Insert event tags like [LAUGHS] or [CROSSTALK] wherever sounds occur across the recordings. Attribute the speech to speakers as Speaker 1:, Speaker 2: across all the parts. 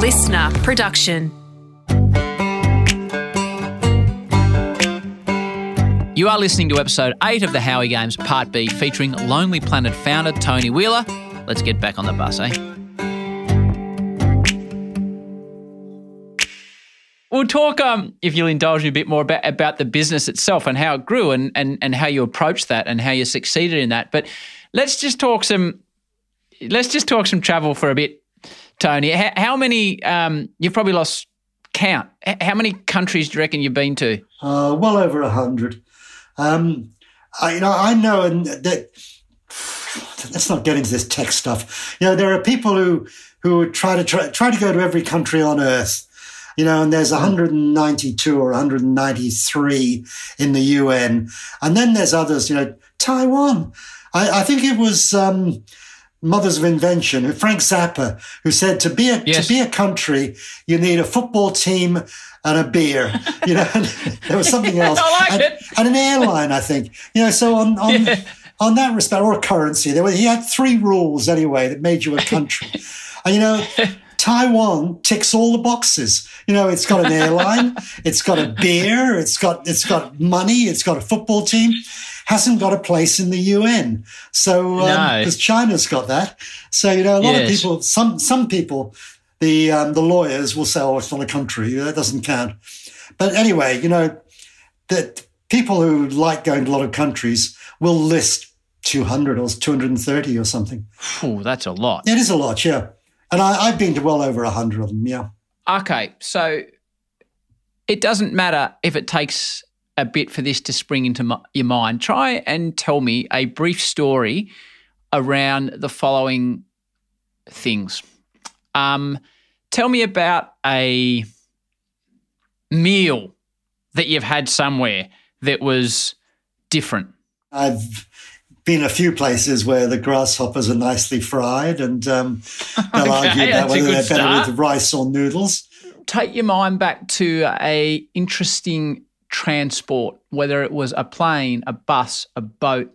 Speaker 1: listener production.
Speaker 2: You are listening to episode 8 of the Howie Games Part B featuring Lonely Planet founder Tony Wheeler. Let's get back on the bus, eh? We'll talk, um, if you'll indulge me a bit more about, about the business itself and how it grew and, and, and how you approached that and how you succeeded in that. But let's just talk some let's just talk some travel for a bit, Tony. How, how many um, you've probably lost count? How many countries do you reckon you've been to?
Speaker 3: Uh, well over a hundred. Um, I, you know, I know, and that let's not get into this tech stuff. You know, there are people who who try to try, try to go to every country on earth. You know, and there's 192 or 193 in the UN, and then there's others. You know, Taiwan. I, I think it was um, Mothers of Invention, Frank Zappa, who said to be a yes. to be a country, you need a football team and a beer. [LAUGHS] You know, there was something [LAUGHS] else,
Speaker 2: like
Speaker 3: and, and, an airline, I think. You know, so on on yeah. on that respect, or a currency, there were he had three rules anyway that made you a country. [LAUGHS] and you know. Taiwan ticks all the boxes. You know, it's got an airline, it's got a beer, it's got it's got money, it's got a football team hasn't got a place in the UN. So, because um, China's got that. So, you know, a lot yes. of people, some, some people, the, um, the lawyers will say, oh, it's not a country. That doesn't count. But anyway, you know, that people who like going to a lot of countries will list 200 or 230 or something.
Speaker 2: Oh, that's a lot.
Speaker 3: It is a lot, yeah. And I, I've been to well over 100 of them, yeah.
Speaker 2: Okay. So it doesn't matter if it takes a bit for this to spring into my, your mind. Try and tell me a brief story around the following things. Um, tell me about a meal that you've had somewhere that was different.
Speaker 3: I've been a few places where the grasshoppers are nicely fried, and um, [LAUGHS] they'll okay, argue about whether they're start. better with rice or noodles.
Speaker 2: Take your mind back to a interesting transport, whether it was a plane, a bus, a boat,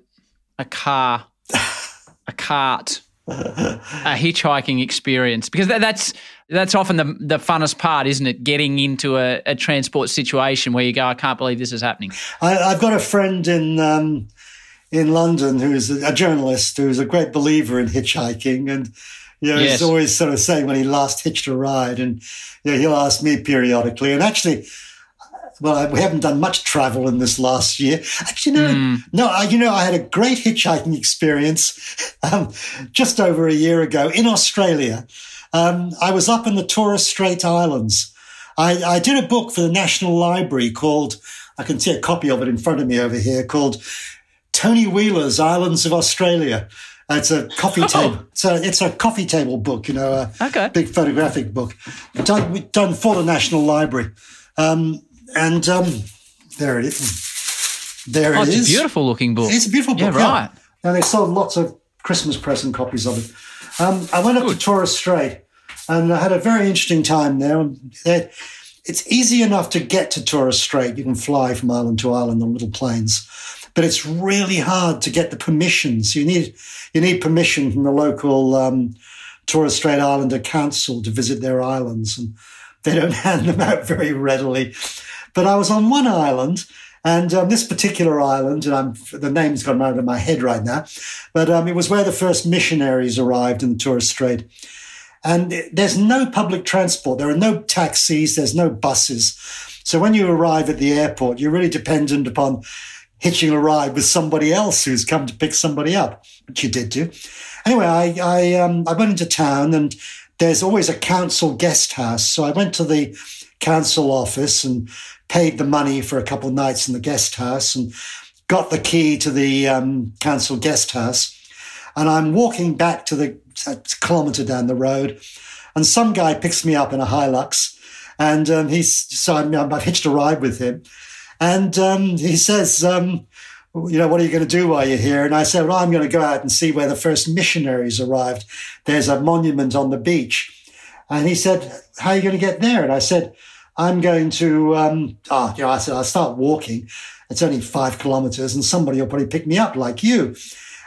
Speaker 2: a car, a cart, a hitchhiking experience, because that, that's that's often the the funnest part, isn't it? Getting into a, a, transport situation where you go, I can't believe this is happening.
Speaker 3: I, have got a friend in. Um, in London, who's a journalist, who's a great believer in hitchhiking, and you know, yes. he's always sort of saying when he last hitched a ride, and you know, he'll ask me periodically. And actually, [LAUGHS] well, we haven't done much travel in this last year. Actually, no, mm. no, I, you know, I had a great hitchhiking experience [LAUGHS] um, just over a year ago in Australia. Um, I was up in the Torres Strait Islands. I, I did a book for the National Library called, I can see a copy of it in front of me over here, called Tony Wheeler's Islands of Australia. It's a coffee oh. table. So it's a coffee table book, you know, a okay. big photographic book done, done for the National Library. Um, and um, there it is. There
Speaker 2: oh,
Speaker 3: it
Speaker 2: it's
Speaker 3: is.
Speaker 2: a beautiful looking book.
Speaker 3: It's a beautiful book.
Speaker 2: Yeah, right. Yeah.
Speaker 3: And they sold lots of Christmas present copies of it. Um, I went up Good. to Torres Strait and I had a very interesting time there. It's easy enough to get to Torres Strait. You can fly from island to island on little planes, but it's really hard to get the permissions. You need you need permission from the local um, Torres Strait Islander Council to visit their islands, and they don't [LAUGHS] hand them out very readily. But I was on one island, and um, this particular island, and I'm, the name's gone out of my head right now, but um, it was where the first missionaries arrived in the Torres Strait. And there's no public transport. There are no taxis. There's no buses. So when you arrive at the airport, you're really dependent upon hitching a ride with somebody else who's come to pick somebody up, which you did do. Anyway, I I, um, I went into town and there's always a council guest house. So I went to the council office and paid the money for a couple of nights in the guest house and got the key to the um, council guest house. And I'm walking back to the kilometre down the road, and some guy picks me up in a Hilux, and um, he's so I'm, I've hitched a ride with him, and um, he says, um, you know, what are you going to do while you're here? And I said, well, I'm going to go out and see where the first missionaries arrived. There's a monument on the beach. And he said, how are you going to get there? And I said, I'm going to, um, oh, you know, I said, I'll start walking. It's only five kilometers and somebody will probably pick me up like you.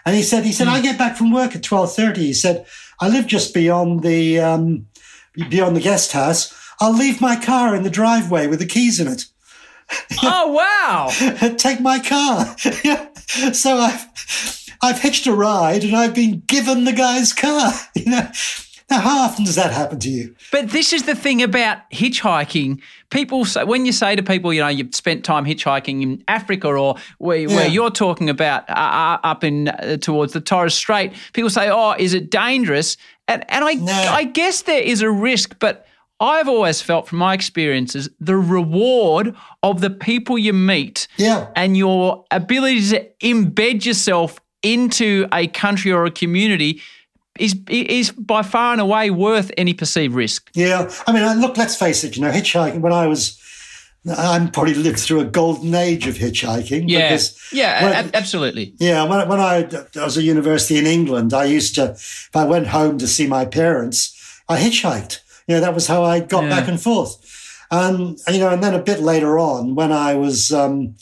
Speaker 3: And he said, he said, mm. I get back from work at 1230. He said, I live just beyond the, um, beyond the guest house, I'll leave my car in the driveway with the keys in it. [LAUGHS]
Speaker 2: oh wow! [LAUGHS]
Speaker 3: Take my car. [LAUGHS] so I've I've hitched a ride and I've been given the guy's car. You know, now how often does that happen to you?
Speaker 2: But this is the thing about hitchhiking. People say when you say to people, you know, you've spent time hitchhiking in Africa or where, yeah. where you're talking about uh, uh up in uh, towards the Torres Strait, people say, "Oh, is it dangerous?" And and I no. I guess there is a risk, but I've always felt from my experiences the reward of the people you meet
Speaker 3: yeah.
Speaker 2: and your ability to embed yourself into a country or a community is is by far and away worth any perceived risk.
Speaker 3: Yeah, I mean, look, let's face it. You know, hitchhiking. When I was, I'm probably lived through a golden age of hitchhiking.
Speaker 2: Yeah, yeah, when, absolutely.
Speaker 3: Yeah, when when I, I was at university in England, I used to, if I went home to see my parents, I hitchhiked you know, that was how I got yeah. back and forth. And, you know, and then a bit later on, when I was, um,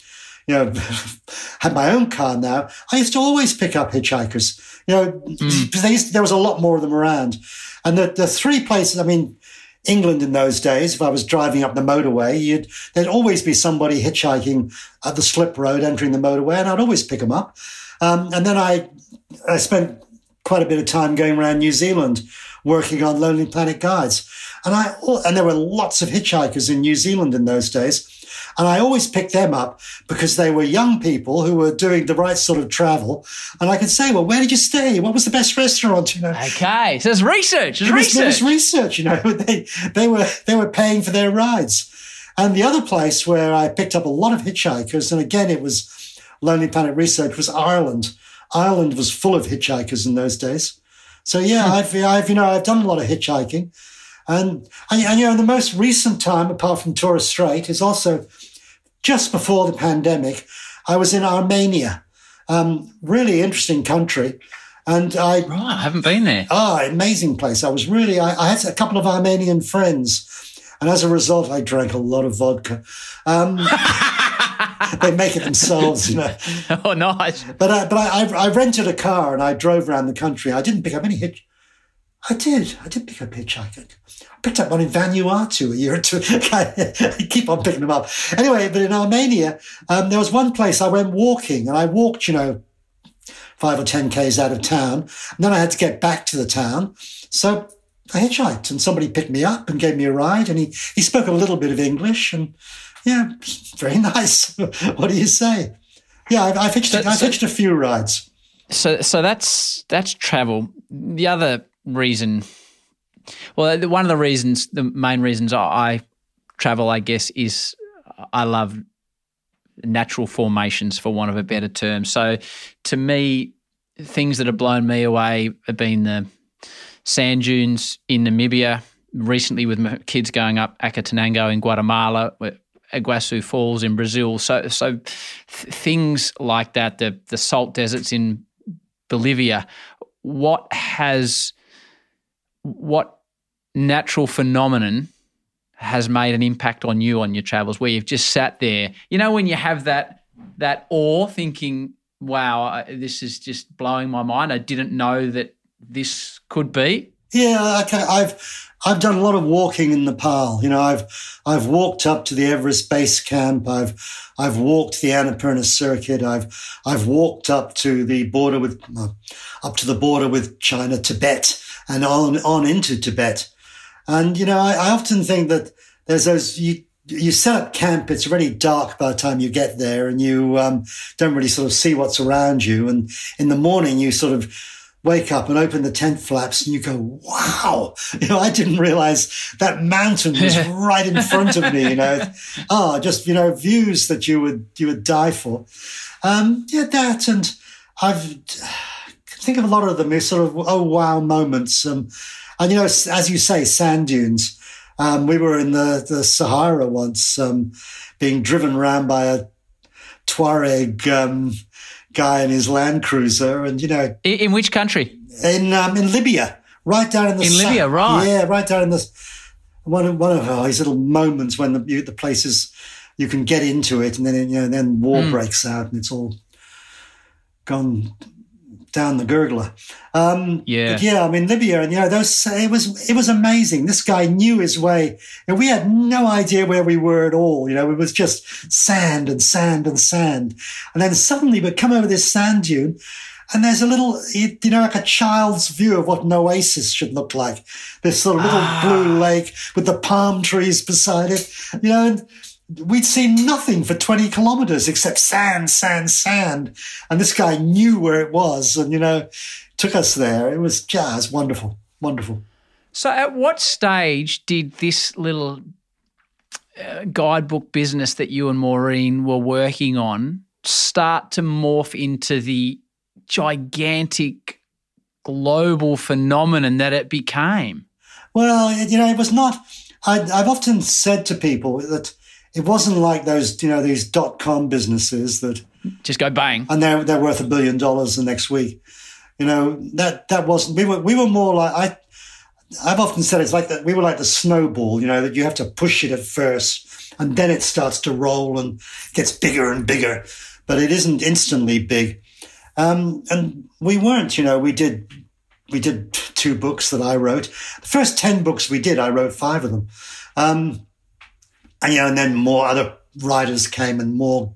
Speaker 3: you know, [LAUGHS] had my own car now, I used to always pick up hitchhikers, you know, mm. used, there was a lot more of them around. And the, the three places, I mean, England in those days, if I was driving up the motorway, you'd, there'd always be somebody hitchhiking at the slip road entering the motorway, and I'd always pick them up. Um, and then I, I spent quite a bit of time going around New Zealand working on Lonely Planet guides. And I, and there were lots of hitchhikers in New Zealand in those days. And I always picked them up because they were young people who were doing the right sort of travel. And I could say, well, where did you stay? What was the best restaurant? You know.
Speaker 2: Okay. So it's research. It's it was,
Speaker 3: research. It was research, you know. [LAUGHS] They, they were, they were paying for their rides. And the other place where I picked up a lot of hitchhikers, and again, it was Lonely Planet Research, was Ireland. Ireland was full of hitchhikers in those days. So yeah, hmm. I've, I've, you know, I've done a lot of hitchhiking. And, and, and, you know, the most recent time, apart from Torres Strait, is also just before the pandemic. I was in Armenia, um, really interesting country. And I,
Speaker 2: right, I haven't been there.
Speaker 3: Ah, amazing place. I was really, I, I had a couple of Armenian friends. And as a result, I drank a lot of vodka. Um, [LAUGHS] they make it themselves, you know. [LAUGHS]
Speaker 2: Oh, nice.
Speaker 3: But I, but I, I, rented a car and I drove around the country. I didn't pick up any hitch. I did. I did pick up hitchhiking. Picked up one in Vanuatu a year or two. I keep on picking them up. Anyway, but in Armenia, um, there was one place I went walking and I walked, you know, five or 10 Ks out of town. And then I had to get back to the town. So I hitchhiked and somebody picked me up and gave me a ride. And he, he spoke a little bit of English and yeah, [LAUGHS] very nice. [LAUGHS] what do you say? Yeah, I've, I've hitched, so, I've hitched a few rides.
Speaker 2: So, so that's that's travel. The other reason, well, one of the reasons, the main reasons I travel, I guess, is I love natural formations, for want of a better term. So, to me, things that have blown me away have been the sand dunes in Namibia. Recently, with my kids going up Acatenango in Guatemala, Iguazu Falls in Brazil. So, so th- things like that. The the salt deserts in Bolivia. What has what natural phenomenon has made an impact on you on your travels where you've just sat there. You know when you have that that awe thinking wow this is just blowing my mind. I didn't know that this could be.
Speaker 3: Yeah okay i've i've done a lot of walking in nepal. You know i've i've walked up to the everest base camp. I've i've walked the annapurna circuit. I've i've walked up to the border with uh, up to the border with china tibet and on, on into Tibet. And, you know, I, I often think that there's those, you, you set up camp, it's already dark by the time you get there and you um, don't really sort of see what's around you. And in the morning, you sort of wake up and open the tent flaps and you go, wow, [LAUGHS] you know, I didn't realize that mountain was [LAUGHS] right in front of me, you know. Oh, just, you know, views that you would, you would die for. Um, yeah, that. And I've, [SIGHS] think of a lot of them as sort of oh wow moments. Um, and you know, as you say, sand dunes. Um, we were in the the Sahara once, um, being driven around by a Tuareg um, guy in his Land Cruiser, and you know,
Speaker 2: in, in which country?
Speaker 3: In um, in Libya, right down in the
Speaker 2: in Libya, right?
Speaker 3: Yeah, right down in the one of one of oh, these little moments when the the places you can get into it, and then you know, then war mm. breaks out, and it's all gone down the gurgler. Um,
Speaker 2: yeah,
Speaker 3: yeah. I mean Libya, and you know those. It was it was amazing. This guy knew his way, and we had no idea where we were at all. You know, it was just sand and sand and sand, and then suddenly we come over this sand dune. And there's a little, you know, like a child's view of what an oasis should look like. This sort of little ah. blue lake with the palm trees beside it, you know, and we'd seen nothing for 20 kilometers except sand, sand, sand. And this guy knew where it was and, you know, took us there. It was jazz, wonderful, wonderful.
Speaker 2: So, at what stage did this little uh, guidebook business that you and Maureen were working on start to morph into the gigantic global phenomenon that it became?
Speaker 3: Well, you know, it was not. I, I've often said to people that it wasn't like those, you know, these dot com businesses that
Speaker 2: just go bang
Speaker 3: and they're they're worth a billion dollars the next week. You know that that wasn't. We were we were more like I. I've often said it's like that. We were like the snowball. You know that you have to push it at first, and then it starts to roll and gets bigger and bigger. But it isn't instantly big. Um, and we weren't. You know, we did we did two books that I wrote. The first ten books we did, I wrote five of them. Um, and, you know, and then more other writers came and more,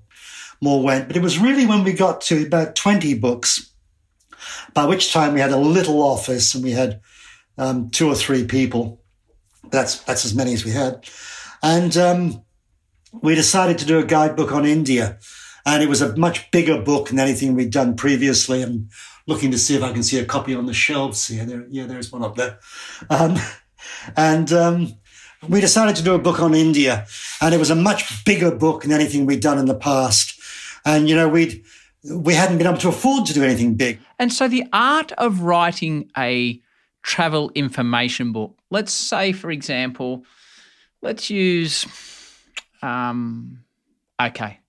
Speaker 3: more went. But it was really when we got to about 20 books, by which time we had a little office and we had um, two or three people. That's, that's as many as we had. And um, we decided to do a guidebook on India. And it was a much bigger book than anything we'd done previously. And looking to see if I can see a copy on the shelves here. There, yeah, there's one up there. Um, [LAUGHS] and um, we decided to do a book on India, and it was a much bigger book than anything we'd done in the past. And you know, we'd we hadn't been able to afford to do anything big.
Speaker 2: And so, the art of writing a travel information book. Let's say, for example, let's use, um, okay,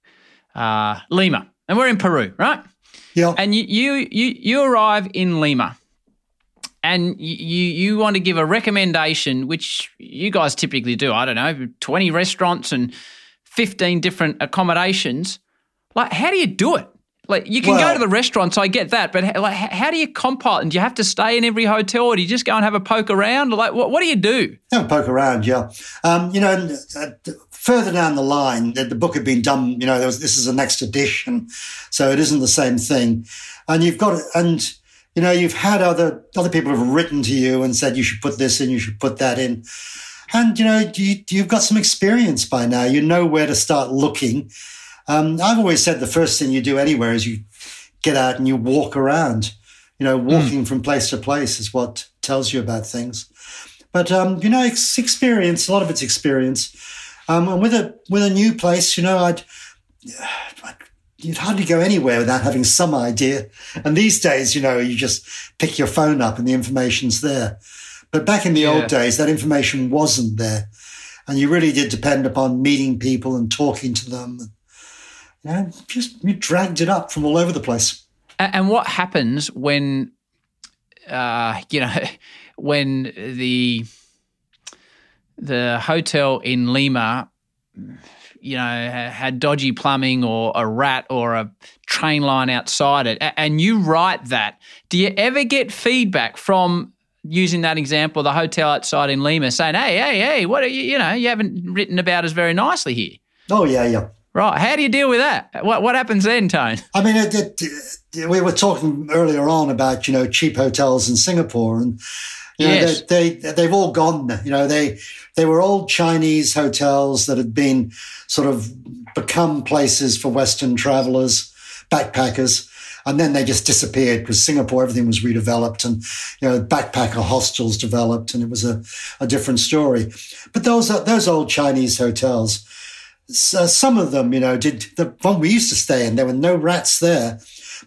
Speaker 2: uh, Lima, and we're in Peru, right?
Speaker 3: Yeah.
Speaker 2: And you you you you arrive in Lima and you you want to give a recommendation, which you guys typically do. I don't know, twenty restaurants and fifteen different accommodations. Like, how do you do it? Like, you can well, go to the restaurants, I get that, but like, how do you compile? And do you have to stay in every hotel, or do you just go and have a poke around? Like, what, what do you do?
Speaker 3: Have a poke around, yeah. Um, you know, uh, further down the line, the, the, book had been done. You know, was, this is the next edition, so it isn't the same thing. And you've got and you know, you've had other other people have written to you and said you should put this in, you should put that in, and you know you, you've got some experience by now. You know where to start looking. Um, I've always said the first thing you do anywhere is you get out and you walk around. You know, walking mm. from place to place is what tells you about things. But um, you know, it's experience. A lot of it's experience. Um, and with a with a new place, you know, I'd, [SIGHS] I'd you'd hardly go anywhere without having some idea. And these days, you know, you just pick your phone up and the information's there. But back in the yeah. old days, that information wasn't there. And you really did depend upon meeting people and talking to them. You know, just you dragged it up from all over the place.
Speaker 2: And what happens when, uh, you know, [LAUGHS] when the the hotel in Lima you know, had dodgy plumbing or a rat or a train line outside it, and you write that, do you ever get feedback from using that example, the hotel outside in Lima, saying, "Hey, hey, hey, what are you? You know, you haven't written about us very nicely here."
Speaker 3: Oh yeah, yeah.
Speaker 2: Right. How do you deal with that? What what happens then, Tone?
Speaker 3: I mean, it, it, we were talking earlier on about you know cheap hotels in Singapore, and you know, yes. they, they they've all gone. You know, they they were old Chinese hotels that had been sort of become places for Western travelers, backpackers. And then they just disappeared because Singapore, everything was redeveloped and, you know, backpacker hostels developed and it was a, a different story. But those, those old Chinese hotels, uh, some of them, you know, did the one we used to stay in, there were no rats there,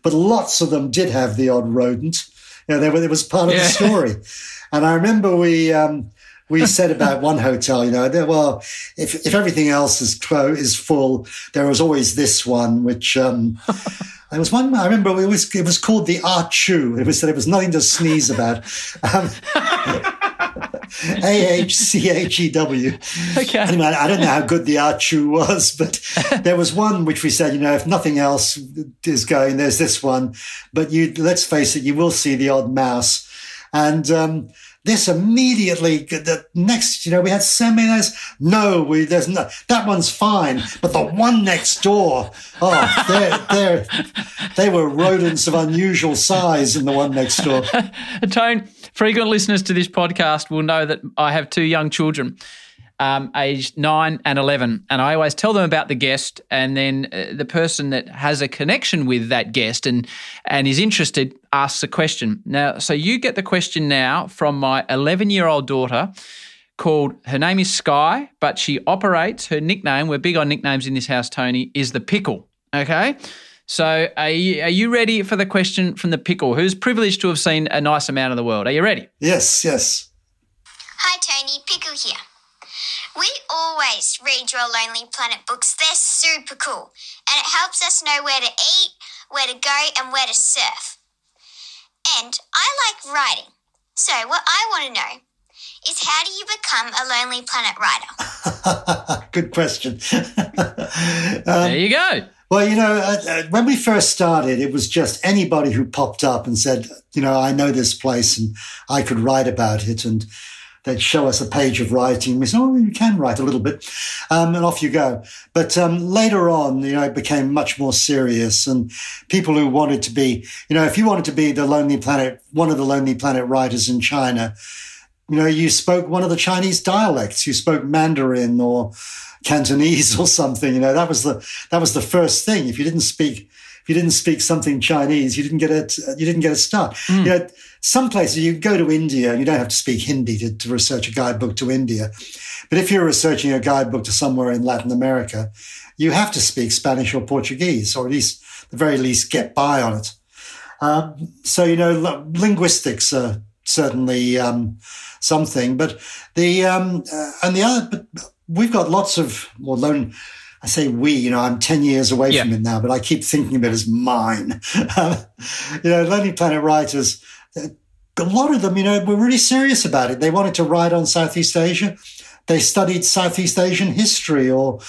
Speaker 3: but lots of them did have the odd rodent. You know, they were, it was part of yeah. the story. And I remember we, um, we said about one hotel, you know, there, well, if, if everything else is is full, there was always this one, which, um, [LAUGHS] there was one, I remember it was, it was called the Ah Chew. It was, it was nothing to sneeze about. Um, [LAUGHS] A H C H E W. Okay. Anyway, I don't know how good the Achu was, but [LAUGHS] there was one which we said, you know, if nothing else is going, there's this one. But you, let's face it, you will see the odd mouse. And um, this immediately, the next, you know, we had seminars. No, we, there's no, that one's fine. But the one next door, oh, they're, they were rodents of unusual size in the one next door. [LAUGHS]
Speaker 2: Tone, frequent listeners to this podcast will know that I have two young children um, aged nine and 11. And I always tell them about the guest, and then uh, the person that has a connection with that guest and, and is interested asks a question. Now, so you get the question now from my 11 year old daughter called, her name is Sky, but she operates, her nickname, we're big on nicknames in this house, Tony, is the pickle. Okay. So are you, are you ready for the question from the pickle, who's privileged to have seen a nice amount of the world? Are you ready?
Speaker 3: Yes, yes.
Speaker 1: Hi, Tony. Pickle here. We always read your Lonely Planet books. They're super cool. And it helps us know where to eat, where to go, and where to surf. And I like writing. So, what I want to know is how do you become a Lonely Planet writer? [LAUGHS]
Speaker 3: Good question. [LAUGHS]
Speaker 2: um, there you go.
Speaker 3: Well, you know, uh, uh, when we first started, it was just anybody who popped up and said, you know, I know this place and I could write about it. And they'd show us a page of writing. We said, oh, you can write a little bit. Um, and off you go. But um, later on, you know, it became much more serious. And people who wanted to be, you know, if you wanted to be the Lonely Planet, one of the Lonely Planet writers in China, you know, you spoke one of the Chinese dialects. You spoke Mandarin or Cantonese [LAUGHS] or something. You know, that was the that was the first thing. If you didn't speak if you didn't speak something Chinese, you didn't get a you didn't get a start. Mm. You know, some places you go to India, you don't have to speak Hindi to, to research a guidebook to India. But if you're researching a guidebook to somewhere in Latin America, you have to speak Spanish or Portuguese, or at least, the very least, get by on it. Um, so, you know, linguistics are certainly um, something, but the, um, uh, and the other, but we've got lots of, well, lone, I say we, you know, I'm 10 years away yeah. from it now, but I keep thinking of it as mine. [LAUGHS] you know, Lonely Planet writers, uh, a lot of them, you know, were really serious about it. They wanted to write on Southeast Asia. They studied Southeast Asian history or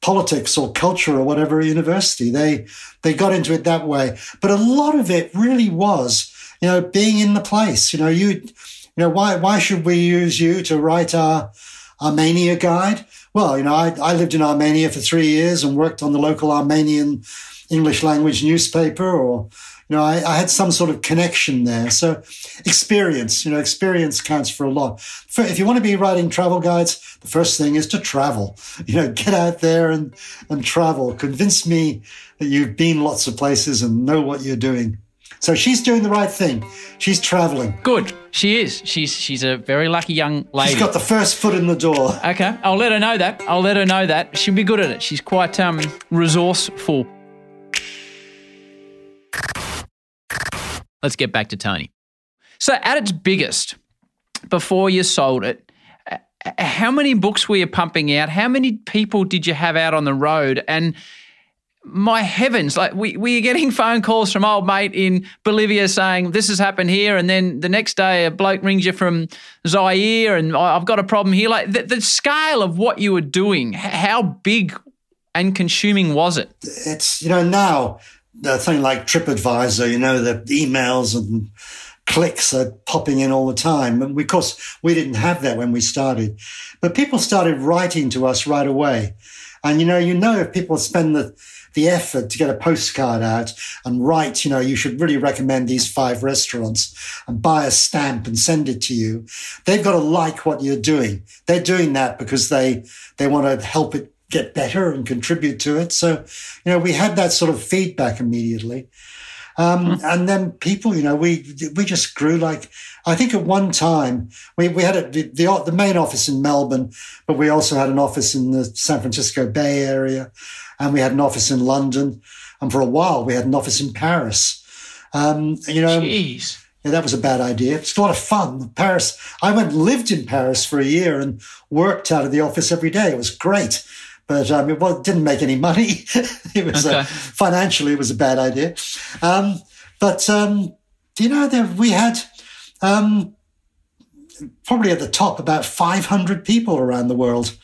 Speaker 3: politics or culture or whatever university. They they got into it that way. But a lot of it really was, you know, being in the place. You know, you you know, why why should we use you to write our Armenia guide? Well, you know, I, I lived in Armenia for three years and worked on the local Armenian English language newspaper or you know, I, I, had some sort of connection there. So experience, you know, experience counts for a lot. For, if you want to be writing travel guides, the first thing is to travel, [LAUGHS] you know, get out there and, and travel. Convince me that you've been lots of places and know what you're doing. So she's doing the right thing. She's traveling.
Speaker 2: Good. She is. She's she's a very lucky young lady.
Speaker 3: She's got the first foot in the door.
Speaker 2: Okay. I'll let her know that. I'll let her know that. She'll be good at it. She's quite um resourceful. Let's get back to Tony. So, at its biggest, before you sold it, how many books were you pumping out? How many people did you have out on the road? And my heavens, like we, we are getting [LAUGHS] phone calls from old mate in Bolivia saying this has happened here, and then the next day a bloke rings you from Zaire, and I've got a problem here. Like the, the scale of what you were doing, how big and consuming was it?
Speaker 3: It's you know now the thing like TripAdvisor, you know, the emails and clicks are popping in all the time. And of course, we didn't have that when we started, but people started writing to us right away. And you know, you know, if people spend the the effort to get a postcard out and write, you know, you should really recommend these five restaurants and buy a stamp and send it to you. They've got to like what you're doing. They're doing that because they they want to help it get better and contribute to it. So, you know, we had that sort of feedback immediately. Um, mm-hmm. And then people, you know, we we just grew like I think at one time we, we had a, the, the, the main office in Melbourne, but we also had an office in the San Francisco Bay Area, and we had an office in London, and for a while we had an office in Paris. Um, you know,
Speaker 2: Jeez.
Speaker 3: Yeah, that was a bad idea. It's a lot of fun. Paris. I went and lived in Paris for a year and worked out of the office every day. It was great but um, it, well, it didn't make any money. [LAUGHS] it was uh, okay. financially it was a bad idea. Um, but um, you know, there, we had um, probably at the top about 500 people around the world,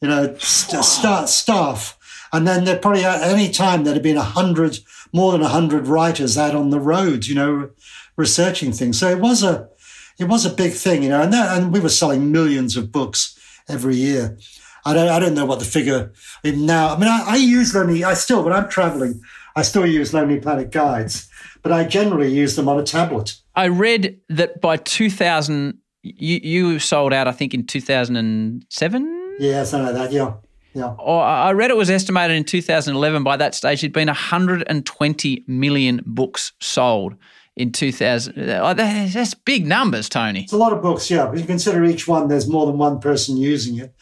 Speaker 3: you know, st- staff. And then there probably at any time there'd have been a hundred, more than a hundred writers out on the road, you know, researching things. So it was a, it was a big thing, you know, and that, and we were selling millions of books every year. I don't, I don't know what the figure now. I mean, I, I use Lonely, I still, when I'm traveling, I still use Lonely Planet guides, but I generally use them on a tablet.
Speaker 2: I read that by 2000, you, you sold out, I think, in 2007?
Speaker 3: Yeah, something like that, yeah. Yeah.
Speaker 2: Oh, or I read it was estimated in 2011 by that stage there'd been 120 million books sold in 2000. That's big numbers, Tony.
Speaker 3: It's a lot of books, yeah. But you consider each one, there's more than one person using it.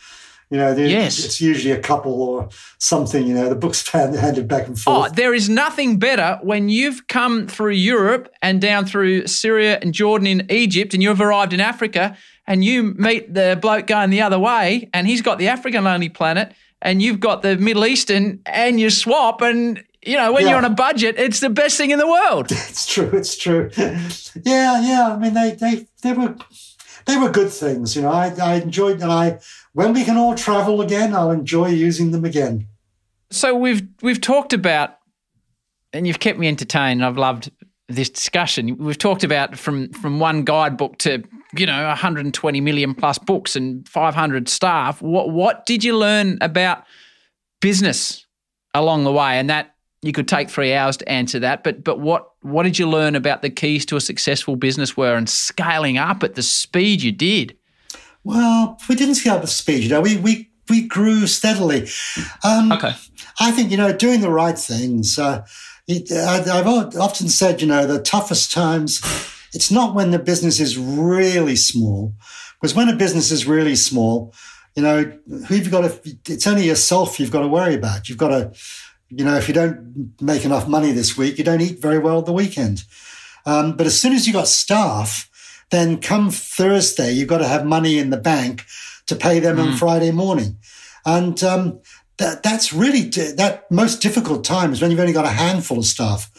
Speaker 3: You know,
Speaker 2: yes.
Speaker 3: it's usually a couple or something. You know, the book's [LAUGHS] handed back and oh, forth.
Speaker 2: Oh, there is nothing better when you've come through Europe and down through Syria and Jordan in Egypt, and you've arrived in Africa, and you meet the bloke going the other way, and he's got the African Lonely Planet, and you've got the Middle Eastern, and you swap, and you know, when yeah. you're on a budget, it's the best thing in the world. [LAUGHS]
Speaker 3: It's true. It's true. yeah, yeah. I mean, they they they were they were good things. You know, I I enjoyed, and I when we can all travel again, I'll enjoy using them again.
Speaker 2: So we've we've talked about, and you've kept me entertained. And I've loved this discussion. We've talked about from from one guidebook to you know 120 million plus books and 500 staff. What what did you learn about business along the way? And that you could take three hours to answer that. But but what what did you learn about the keys to a successful business were and scaling up at the speed you did?
Speaker 3: Well, we didn't scale up the speed. You know, we we we grew steadily. Um,
Speaker 2: okay.
Speaker 3: I think you know doing the right things. Uh, it, I, I've often said, you know, the toughest times. It's not when the business is really small, because when a business is really small, you know, who you've got to. It's only yourself you've got to worry about. You've got to, you know, if you don't make enough money this week, you don't eat very well the weekend. Um, but as soon as you got staff, then come Thursday, you've got to have money in the bank to pay them mm. on Friday morning. And um, that, that's really that most difficult time is when you've only got a handful of staff.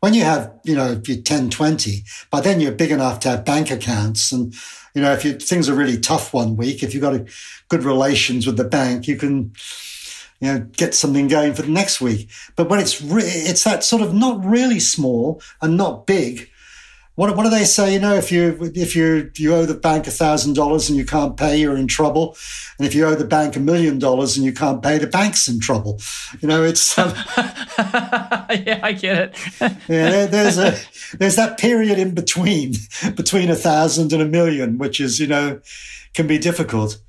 Speaker 3: When you have, you know, if you're 10, 20, by then you're big enough to have bank accounts. And, you know, if you, things are really tough one week, if you've got a, good relations with the bank, you can, you know, get something going for the next week. But when it's re- it's that sort of not really small and not big, what, what do they say? You know, if you if you you owe the bank a thousand dollars and you can't pay, you're in trouble. And if you owe the bank a million dollars and you can't pay, the bank's in trouble. You know, it's [LAUGHS] um, [LAUGHS]
Speaker 2: yeah, I get it. [LAUGHS]
Speaker 3: yeah, there's a there's that period in between between a thousand and a million, which is you know can be difficult.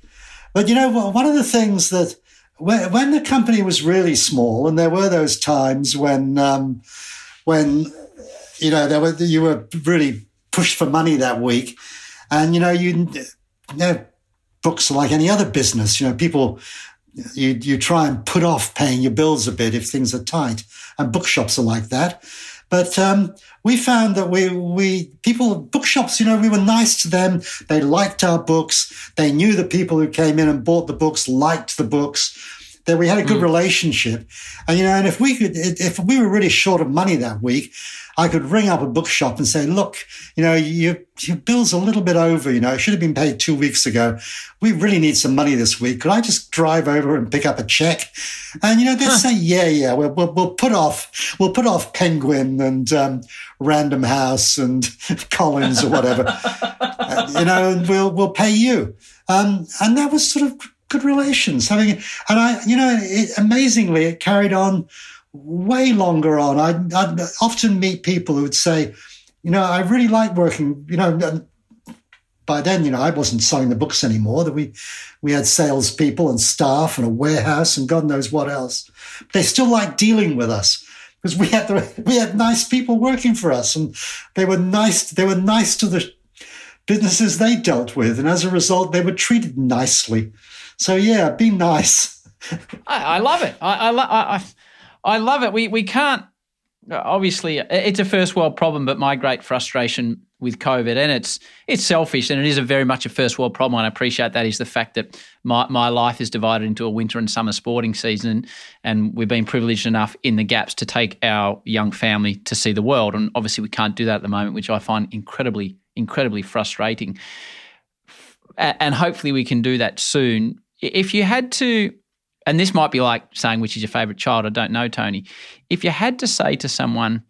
Speaker 3: But you know, one of the things that when, when the company was really small, and there were those times when um, when you know, there were you were really pushed for money that week, and you know, you, you know, books are like any other business. You know, people you you try and put off paying your bills a bit if things are tight, and bookshops are like that. But um, we found that we we people bookshops, you know, we were nice to them. They liked our books. They knew the people who came in and bought the books liked the books. That we had a good mm. relationship, and you know, and if we could, if we were really short of money that week, I could ring up a bookshop and say, look, you know, your, your bill's a little bit over, you know, it should have been paid two weeks ago. We really need some money this week. Could I just drive over and pick up a check? And, you know, they'd huh. say, yeah, yeah, we'll, we'll, we'll, put off, we'll put off Penguin and um, Random House and [LAUGHS] Collins or whatever, [LAUGHS] uh, you know, and we'll, we'll pay you. Um, and that was sort of good relations having, and I, you know, it, amazingly, it carried on way longer on. I'd, I'd, often meet people who would say, you know, I really like working, you know, by then, you know, I wasn't selling the books anymore. That we we had salespeople and staff and a warehouse and God knows what else. They still like dealing with us because we had the, we had nice people working for us, and they were nice. They were nice to the businesses they dealt with, and as a result, they were treated nicely. So yeah, be nice.
Speaker 2: I, I love it. I, I, I I love it. We we can't obviously it's a first world problem, but my great frustration with COVID and it's it's selfish and it is a very much a first world problem. And I appreciate that is the fact that my, my life is divided into a winter and summer sporting season, and we've been privileged enough in the gaps to take our young family to see the world. And obviously, we can't do that at the moment, which I find incredibly incredibly frustrating and hopefully we can do that soon. If you had to, and this might be like saying which is your favorite child, I don't know, Tony. If you had to say to someone,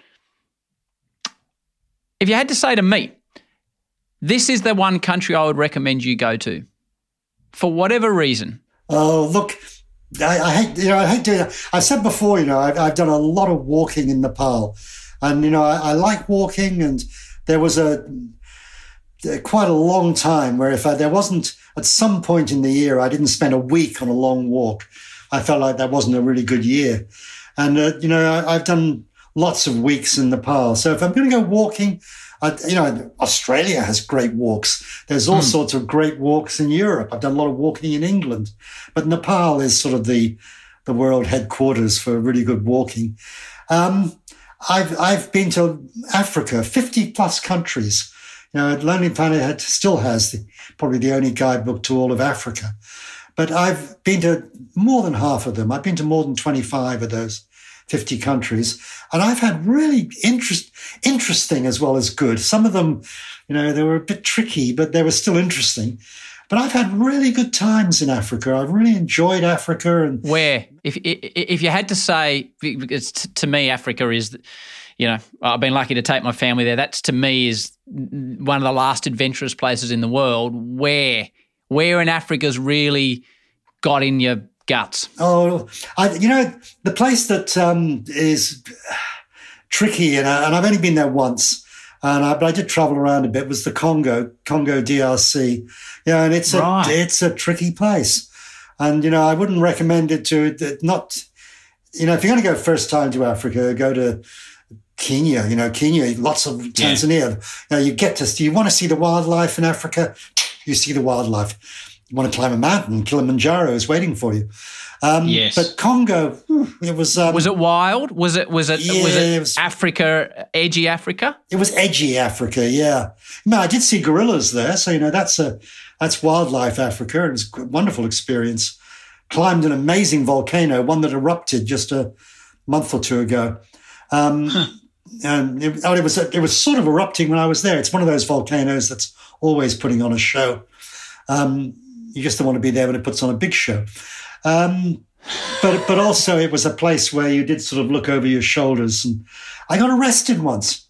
Speaker 2: if you had to say to me, this is the one country I would recommend you go to for whatever reason.
Speaker 3: Oh, look, I, I hate, you know, I hate doing. I've said before, you know, I've, I've done a lot of walking in Nepal and, you know, I, I like walking and there was a, quite a long time where if I, there wasn't at some point in the year I didn't spend a week on a long walk, I felt like that wasn't a really good year. And uh, you know I, have done lots of weeks in Nepal, so if I'm going to go walking, I, you know Australia has great walks. There's all mm. sorts of great walks in Europe. I've done a lot of walking in England, but Nepal is sort of the the world headquarters for really good walking. Um, I've I've been to Africa, 50 plus countries. Know, Lonely Planet had, still has the, probably the only guidebook to all of Africa. But I've been to more than half of them. I've been to more than 25 of those 50 countries. And I've had really interest, interesting as well as good. Some of them, you know, they were a bit tricky, but they were still interesting. But I've had really good times in Africa. I've really enjoyed Africa. And
Speaker 2: where, if if you had to say, to me, Africa is you know, I've been lucky to take my family there. That's to me is one of the last adventurous places in the world. Where, where in Africa's really got in your guts?
Speaker 3: Oh, I, you know, the place that um, is tricky, and, I, and I've only been there once. And I, but I did travel around a bit. Was the Congo, Congo DRC? Yeah, and it's right. a it's a tricky place, and you know I wouldn't recommend it to not. You know, if you're going to go first time to Africa, go to Kenya, you know, Kenya, lots of Tanzania. Yeah. You, you get to, you want to see the wildlife in Africa? You see the wildlife. You want to climb a mountain, Kilimanjaro is waiting for you. Um, yes. But Congo, it was. Um,
Speaker 2: was it wild? Was it? Was it? Yeah, was it, it was, Africa? Edgy Africa?
Speaker 3: It was edgy Africa. Yeah. I, I did see gorillas there, so you know that's a that's wildlife Africa. It was a wonderful experience. Climbed an amazing volcano, one that erupted just a month or two ago. Um, huh and it, it, was it was sort of erupting when I was there. It's one of those volcanoes that's always putting on a show. Um, you just don't want to be there when it puts on a big show. Um, but but also it was a place where you did sort of look over your shoulders. And I got arrested once.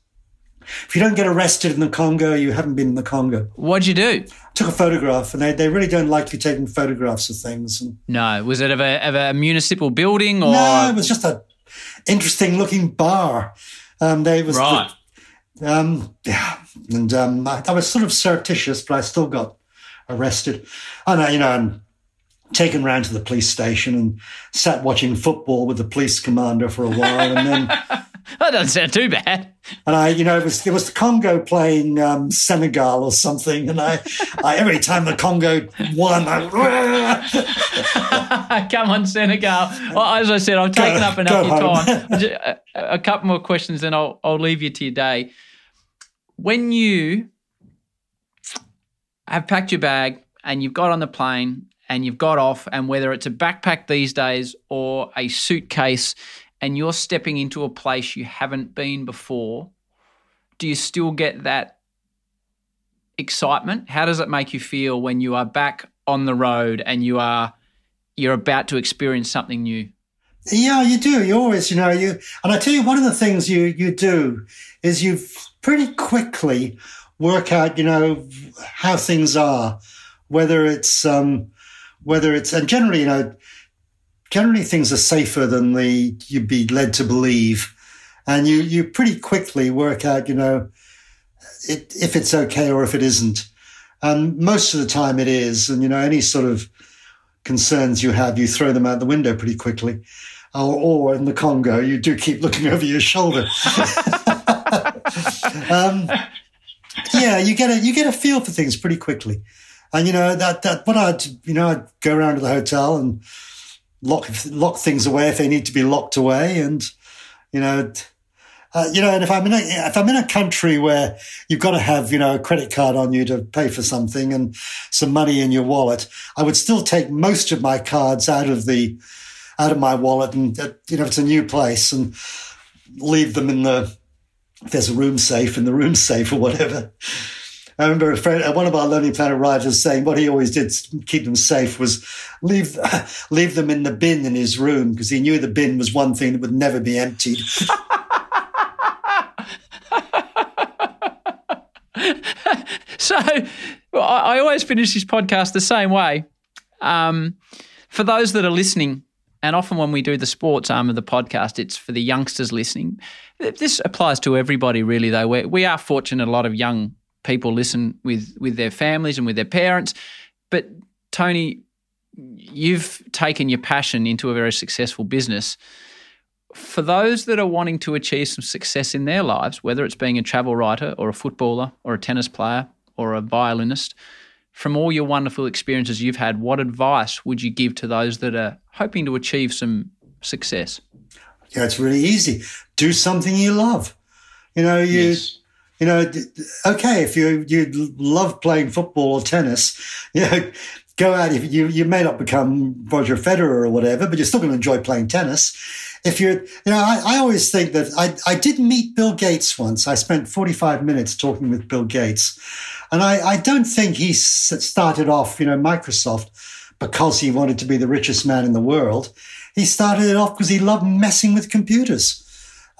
Speaker 3: If you don't get arrested in the Congo, you haven't been in the Congo.
Speaker 2: What'd you do?
Speaker 3: I took a photograph, and they, they really don't like you taking photographs of things. And
Speaker 2: no, was it of a, of a municipal building or?
Speaker 3: No, it was just a interesting looking bar. Um, they was right. The, um, yeah, and um, I, I, was sort of surreptitious, but I still got arrested. And I, you know, and taken round to the police station and sat watching football with the police commander for a while, and then. [LAUGHS]
Speaker 2: that doesn't sound too bad.
Speaker 3: And I, you know, it was it was the Congo playing um, Senegal or something, and I, I every time the Congo won,
Speaker 2: I [LAUGHS] come on Senegal. Well, as I said, I've taken go, up enough your time. a, a couple more questions, and I'll I'll leave you to your day. When you have packed your bag and you've got on the plane and you've got off, and whether it's a backpack these days or a suitcase, and you're stepping into a place you haven't been before, do you still get that excitement? How does it make you feel when you are back on the road and you are you're about to experience something new?
Speaker 3: Yeah, you do. You always, you know, you and I tell you one of the things you you do is you pretty quickly work out, you know, how things are, whether it's um whether it's and generally, you know, generally things are safer than the you'd be led to believe. And you, you pretty quickly work out, you know, it, if it's okay or if it isn't. And most of the time it is. And, you know, any sort of concerns you have, you throw them out the window pretty quickly. Or, or in the Congo, you do keep looking [LAUGHS] over your shoulder. [LAUGHS] um, yeah, you get a you get a feel for things pretty quickly, and you know that that what I'd you know I'd go around to the hotel and lock lock things away if they need to be locked away, and you know, uh, you know, and if I'm in a if I'm in a country where you've got to have you know a credit card on you to pay for something and some money in your wallet, I would still take most of my cards out of the out of my wallet, and uh, you know, if it's a new place, and leave them in the if there's a room safe in the room safe or whatever. I remember a friend, one of our Lonely Planet writers saying what he always did to keep them safe was leave [LAUGHS] leave them in the bin in his room because he knew the bin was one thing that would never be emptied. [LAUGHS]
Speaker 2: so I always finish this podcast the same way. Um, for those that are listening, and often when we do the sports arm of the podcast, it's for the youngsters listening. This applies to everybody, really, though. We're, we are fortunate a lot of young people listen with, with their families and with their parents. But, Tony, you've taken your passion into a very successful business. For those that are wanting to achieve some success in their lives, whether it's being a travel writer or a footballer or a tennis player or a violinist, from all your wonderful experiences you've had, what advice would you give to those that are hoping to achieve some success?
Speaker 3: Yeah, it's really easy. Do something you love. You know, you yes. You know, okay, if you you love playing football or tennis, [LAUGHS] you know, go out. If you you may not become Roger Federer or whatever, but you're still going to enjoy playing tennis. If you're, you know, I, I always think that I I did meet Bill Gates once. I spent 45 minutes talking with Bill Gates and I, I don't think he started off, you know, Microsoft because he wanted to be the richest man in the world. He started it off because he loved messing with computers.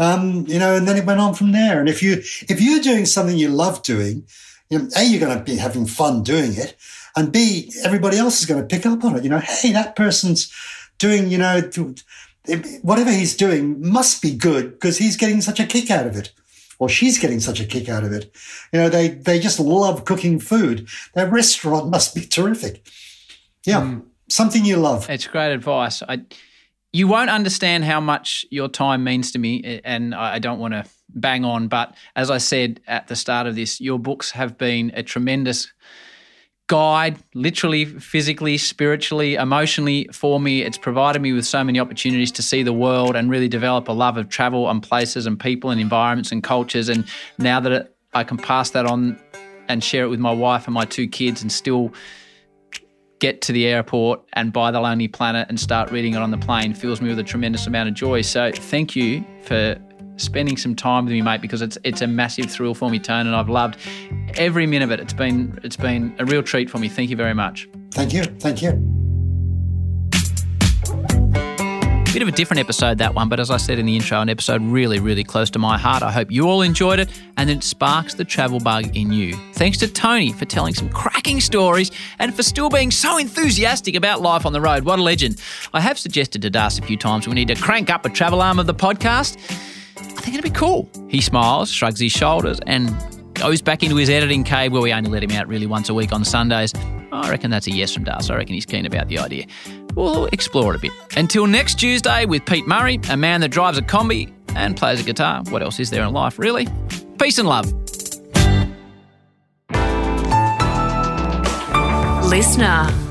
Speaker 3: Um, you know, and then it went on from there. And if you if you're doing something you love doing, you know, a you're going to be having fun doing it, and b everybody else is going to pick up on it. You know, hey, that person's doing, you know, whatever he's doing must be good because he's getting such a kick out of it or she's getting such a kick out of it. You know, they, they just love cooking food. Their restaurant [LAUGHS] must be terrific. Yeah, mm. something you love.
Speaker 2: It's great advice. I, you won't understand how much your time means to me, and I don't want to bang on, but as I said at the start of this, your books have been a tremendous guide, literally, physically, spiritually, emotionally for me. It's provided me with so many opportunities to see the world and really develop a love of travel and places and people and environments and cultures. And now that I can pass that on and share it with my wife and my two kids and still get to the airport and buy The Lonely Planet and start reading it on the plane fills me with a tremendous amount of joy. So thank you for spending some time with me, mate, because it's it's a massive thrill for me, Tone, and I've loved every minute of it. It's been it's been a real treat for me. Thank you very much.
Speaker 3: Thank you. Thank you.
Speaker 2: Bit of a different episode, that one, but as I said in the intro, an episode really, really close to my heart. I hope you all enjoyed it and it sparks the travel bug in you. Thanks to Tony for telling some cracking stories and for still being so enthusiastic about life on the road. What a legend. I have suggested to Das a few times we need to crank up a travel arm of the podcast. I think it'd be cool. He smiles, shrugs his shoulders, and goes back into his editing cave where we only let him out really once a week on Sundays. I reckon that's a yes from Das. I reckon he's keen about the idea. We'll explore it a bit. Until next Tuesday with Pete Murray, a man that drives a combi and plays a guitar. What else is there in life, really? Peace and love. Listener.